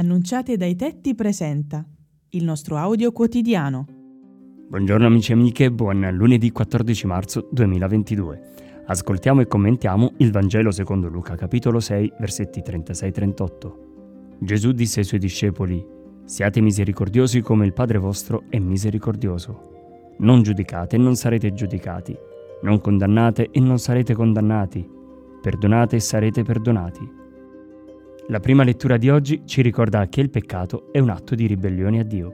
Annunciate dai tetti presenta il nostro audio quotidiano. Buongiorno amici e amiche, buon lunedì 14 marzo 2022. Ascoltiamo e commentiamo il Vangelo secondo Luca, capitolo 6, versetti 36-38. Gesù disse ai suoi discepoli, Siate misericordiosi come il Padre vostro è misericordioso. Non giudicate e non sarete giudicati. Non condannate e non sarete condannati. Perdonate e sarete perdonati. La prima lettura di oggi ci ricorda che il peccato è un atto di ribellione a Dio,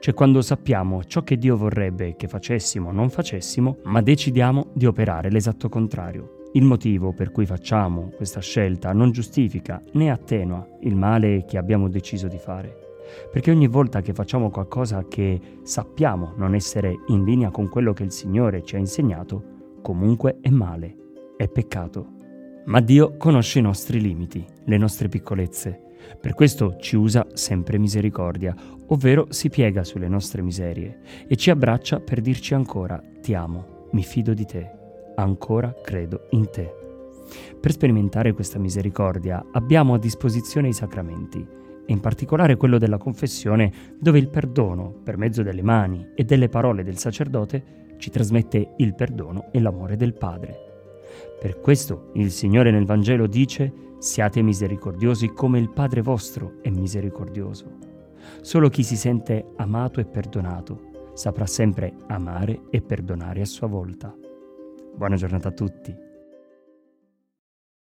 cioè quando sappiamo ciò che Dio vorrebbe che facessimo o non facessimo, ma decidiamo di operare l'esatto contrario. Il motivo per cui facciamo questa scelta non giustifica né attenua il male che abbiamo deciso di fare. Perché ogni volta che facciamo qualcosa che sappiamo non essere in linea con quello che il Signore ci ha insegnato, comunque è male, è peccato. Ma Dio conosce i nostri limiti, le nostre piccolezze. Per questo ci usa sempre misericordia, ovvero si piega sulle nostre miserie e ci abbraccia per dirci ancora ti amo, mi fido di te, ancora credo in te. Per sperimentare questa misericordia abbiamo a disposizione i sacramenti, e in particolare quello della confessione, dove il perdono, per mezzo delle mani e delle parole del sacerdote, ci trasmette il perdono e l'amore del Padre. Per questo il Signore nel Vangelo dice siate misericordiosi come il Padre vostro è misericordioso. Solo chi si sente amato e perdonato saprà sempre amare e perdonare a sua volta. Buona giornata a tutti.